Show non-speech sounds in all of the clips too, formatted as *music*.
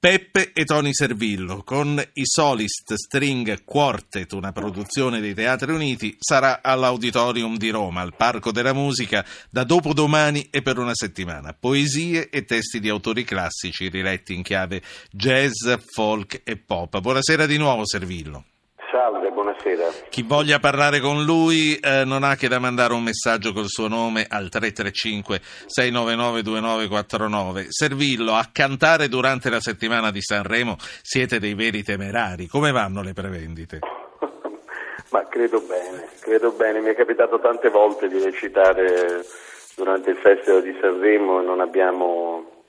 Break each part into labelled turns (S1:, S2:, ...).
S1: Peppe e Tony Servillo con i Solist String Quartet, una produzione dei Teatri Uniti, sarà all'Auditorium di Roma, al Parco della Musica, da dopodomani e per una settimana. Poesie e testi di autori classici riletti in chiave jazz, folk e pop. Buonasera di nuovo Servillo.
S2: Salve, buonasera.
S1: Chi voglia parlare con lui eh, non ha che da mandare un messaggio col suo nome al 335 699 2949. Servillo, a cantare durante la settimana di Sanremo siete dei veri temerari. Come vanno le prevendite? *laughs*
S2: Ma credo bene, credo bene. Mi è capitato tante volte di recitare durante il Festival di Sanremo e non abbiamo,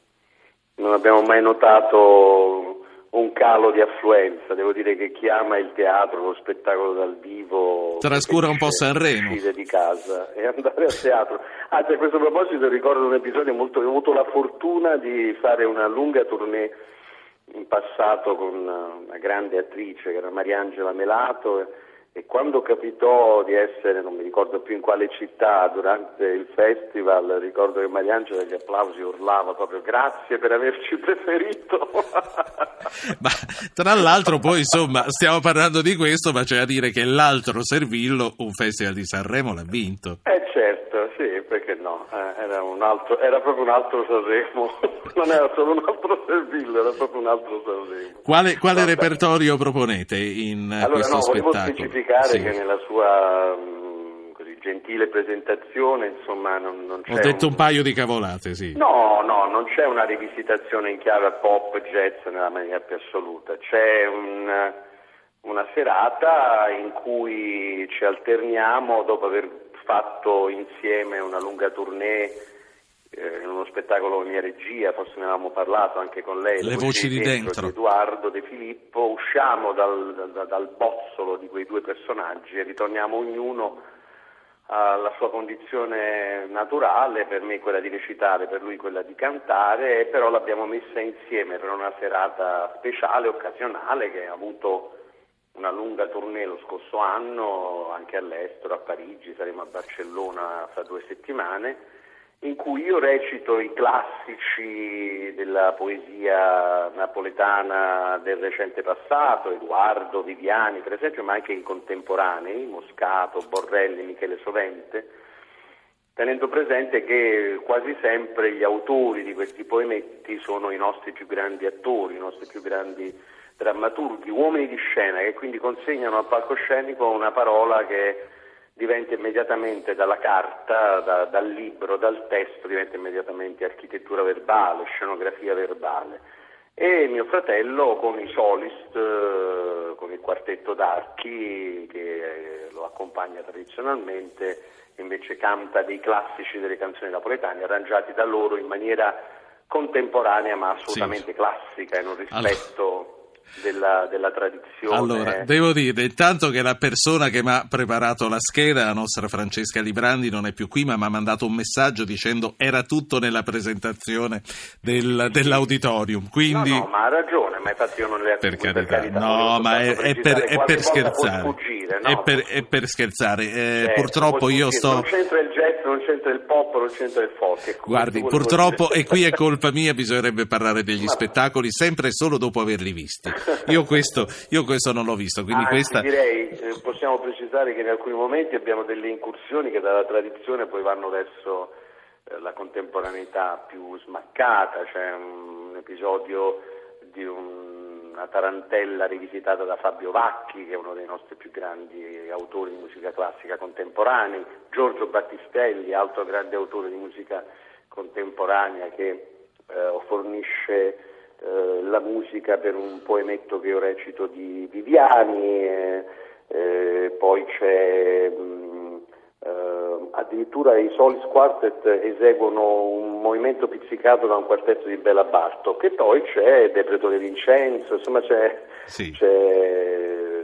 S2: non abbiamo mai notato un calo di affluenza, devo dire che chi ama il teatro, lo spettacolo dal vivo
S1: trascura un po' Sanremo.
S2: uscire di casa e *laughs* andare a teatro. Anzi a questo proposito ricordo un episodio molto ho avuto la fortuna di fare una lunga tournée in passato con una grande attrice che era Mariangela Melato e quando capitò di essere, non mi ricordo più in quale città, durante il festival, ricordo che Mariangela degli applausi urlava proprio grazie per averci *laughs* preferito. *laughs*
S1: ma tra l'altro poi insomma stiamo parlando di questo, ma c'è a dire che l'altro Servillo, un festival di Sanremo, l'ha vinto.
S2: Eh certo, sì, perché no, eh, era, altro, era, proprio un altro Sanremo, *laughs* non era solo un Servillo, era proprio un altro Sanremo.
S1: Quale, quale repertorio proponete in
S2: allora,
S1: questo
S2: no,
S1: spettacolo?
S2: specificare sì. che nella sua mh, così, gentile presentazione insomma non, non c'è
S1: ho detto
S2: un...
S1: un... paio di cavolate sì
S2: no no non c'è una rivisitazione in chiave pop jazz nella maniera più assoluta c'è un, una serata in cui ci alterniamo dopo aver fatto insieme una lunga tournée eh, in uno spettacolo mia regia, forse ne avevamo parlato anche con lei,
S1: le voci di dentro,
S2: di Edoardo De Filippo, usciamo dal, dal, dal bozzolo di quei due personaggi e ritorniamo ognuno alla sua condizione naturale, per me quella di recitare, per lui quella di cantare, però l'abbiamo messa insieme per una serata speciale, occasionale, che ha avuto una lunga tournée lo scorso anno, anche all'estero, a Parigi, saremo a Barcellona fra due settimane in cui io recito i classici della poesia napoletana del recente passato, Edoardo, Viviani per esempio, ma anche i contemporanei, Moscato, Borrelli, Michele Sovente, tenendo presente che quasi sempre gli autori di questi poemetti sono i nostri più grandi attori, i nostri più grandi drammaturghi, uomini di scena che quindi consegnano al palcoscenico una parola che diventa immediatamente dalla carta, da, dal libro, dal testo, diventa immediatamente architettura verbale, scenografia verbale. E mio fratello con i solist, eh, con il quartetto d'archi che eh, lo accompagna tradizionalmente, invece canta dei classici delle canzoni napoletane arrangiati da loro in maniera contemporanea ma assolutamente sì. classica in un rispetto allora della, della, tradizione.
S1: Allora, devo dire intanto che la persona che mi ha preparato la scheda, la nostra Francesca Librandi, non è più qui, ma mi ha mandato un messaggio dicendo era tutto nella presentazione del, dell'auditorium. Quindi...
S2: No, no, ma ha ragione, ma infatti io non le
S1: per carità, carità no, ma è, è, per, è per scherzare.
S2: Sfuggire, no?
S1: è, per, è per scherzare. Eh, eh, purtroppo io sto.
S2: Non c'entra il non c'entra il pop, non c'entra il folk.
S1: Guardi, purtroppo, e qui è *laughs* colpa mia, bisognerebbe parlare degli ma... spettacoli sempre e solo dopo averli visti. Io questo, io questo non l'ho visto, quindi
S2: Anzi,
S1: questa...
S2: direi, eh, possiamo precisare che in alcuni momenti abbiamo delle incursioni che dalla tradizione poi vanno verso eh, la contemporaneità più smaccata, c'è cioè un episodio di un, una tarantella rivisitata da Fabio Vacchi, che è uno dei nostri più grandi autori di musica classica contemporanei, Giorgio Battistelli, altro grande autore di musica contemporanea che eh, fornisce eh, la musica per un poemetto che io recito di Viviani, eh, eh, poi c'è mh, mm, addirittura i Solis Quartet eseguono un movimento pizzicato da un quartetto di Bella Bartok e poi c'è De Pretore Vincenzo, insomma c'è, sì. c'è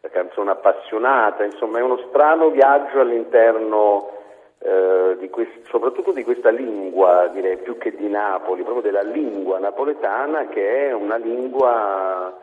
S2: la canzone appassionata, insomma è uno strano viaggio all'interno eh, di quest- soprattutto di questa lingua, direi più che di Napoli, proprio della lingua napoletana che è una lingua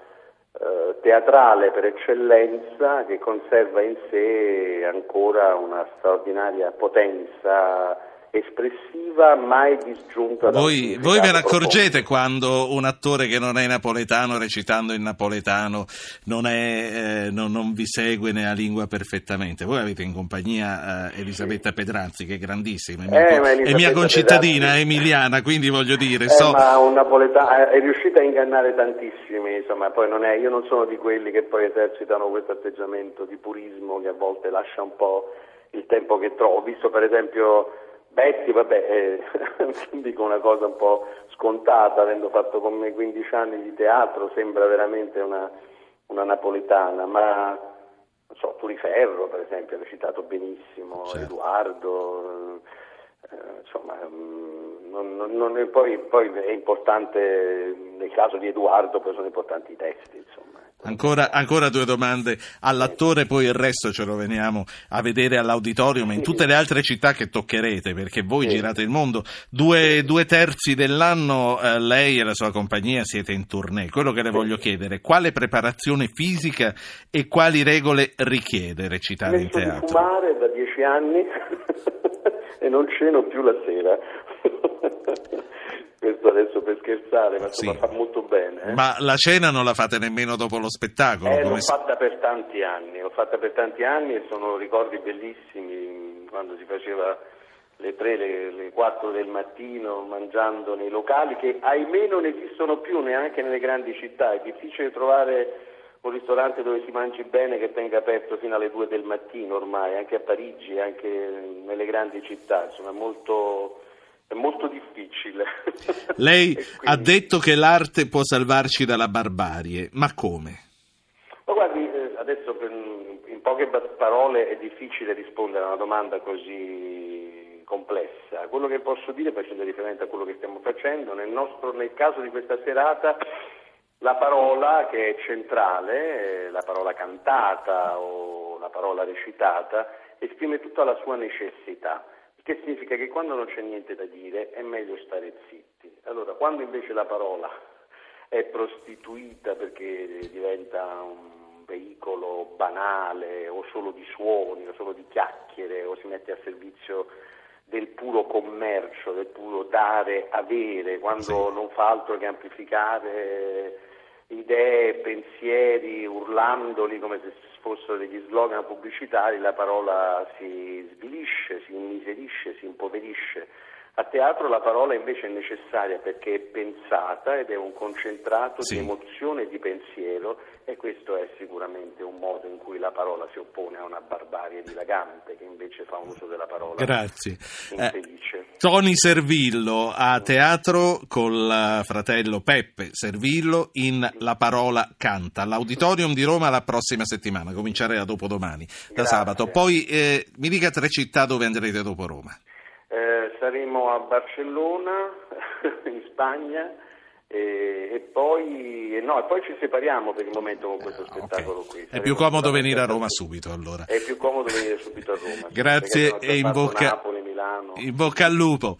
S2: eh, teatrale per eccellenza che conserva in sé ancora una straordinaria potenza espressiva, mai disgiunta.
S1: Voi, voi ve ne accorgete quando un attore che non è napoletano recitando in napoletano non, è, eh, non, non vi segue nella lingua perfettamente? Voi avete in compagnia eh, Elisabetta Pedrazzi che è grandissima, è mia, eh, è mia concittadina, Pedrazzi... emiliana, quindi voglio dire...
S2: Eh,
S1: so...
S2: ma un napoletano è riuscita a ingannare tantissimi, insomma, poi non è, io non sono di quelli che poi esercitano questo atteggiamento di purismo che a volte lascia un po' il tempo che trovo. Ho visto per esempio Betty, vabbè, eh, *laughs* dico una cosa un po' scontata, avendo fatto con me 15 anni di teatro, sembra veramente una, una napoletana, ma non so, Turiferro per esempio ha recitato benissimo, certo. Edoardo, eh, insomma, mm, non, non, non, poi, poi, è importante, nel caso di Edoardo, poi sono importanti i testi, insomma.
S1: Ancora, ancora, due domande all'attore, poi il resto ce lo veniamo a vedere all'auditorium e in tutte le altre città che toccherete, perché voi girate il mondo. Due, due terzi dell'anno eh, lei e la sua compagnia siete in tournée. Quello che le voglio chiedere, quale preparazione fisica e quali regole richiede recitare in teatro?
S2: Di fumare da dieci anni *laughs* e non ceno più la sera *laughs* questo adesso per scherzare, ma sì. fa molto bene. Eh?
S1: Ma la cena non la fate nemmeno dopo lo spettacolo?
S2: Eh, l'ho si... fatta per tanti anni, l'ho fatta per tanti anni e sono ricordi bellissimi quando si faceva le 3, le, le 4 del mattino mangiando nei locali che ahimè non esistono più neanche nelle grandi città, è difficile trovare un ristorante dove si mangi bene che tenga aperto fino alle 2 del mattino ormai, anche a Parigi, anche nelle grandi città, insomma è molto è molto difficile. *laughs*
S1: Lei quindi... ha detto che l'arte può salvarci dalla barbarie, ma come?
S2: Ma guardi, eh, adesso in poche parole è difficile rispondere a una domanda così complessa. Quello che posso dire, facendo riferimento a quello che stiamo facendo, nel, nostro, nel caso di questa serata, la parola che è centrale, la parola cantata o la parola recitata, esprime tutta la sua necessità che significa che quando non c'è niente da dire è meglio stare zitti. Allora, quando invece la parola è prostituita perché diventa un veicolo banale o solo di suoni o solo di chiacchiere o si mette a servizio del puro commercio, del puro dare, avere, quando sì. non fa altro che amplificare idee, pensieri, urlandoli come se fossero degli slogan pubblicitari, la parola si svilisce, si impoverisce. A teatro la parola invece è necessaria perché è pensata ed è un concentrato sì. di emozione e di pensiero e questo è sicuramente un modo in cui la parola si oppone a una barbarie dilagante che invece fa uso della parola
S1: Grazie. infelice. Eh, Tony Servillo a teatro col fratello Peppe Servillo in La parola canta all'Auditorium di Roma la prossima settimana, cominciare da dopodomani, da Grazie. sabato. Poi eh, mi dica tre città dove andrete dopo Roma
S2: saremo a Barcellona, *laughs* in Spagna, e, e, poi, no, e, poi, ci separiamo per il momento con questo spettacolo okay.
S1: qui. È più comodo venire a Roma subito allora.
S2: È più comodo venire subito a Roma.
S1: Grazie e in bocca,
S2: Napoli,
S1: in bocca al lupo.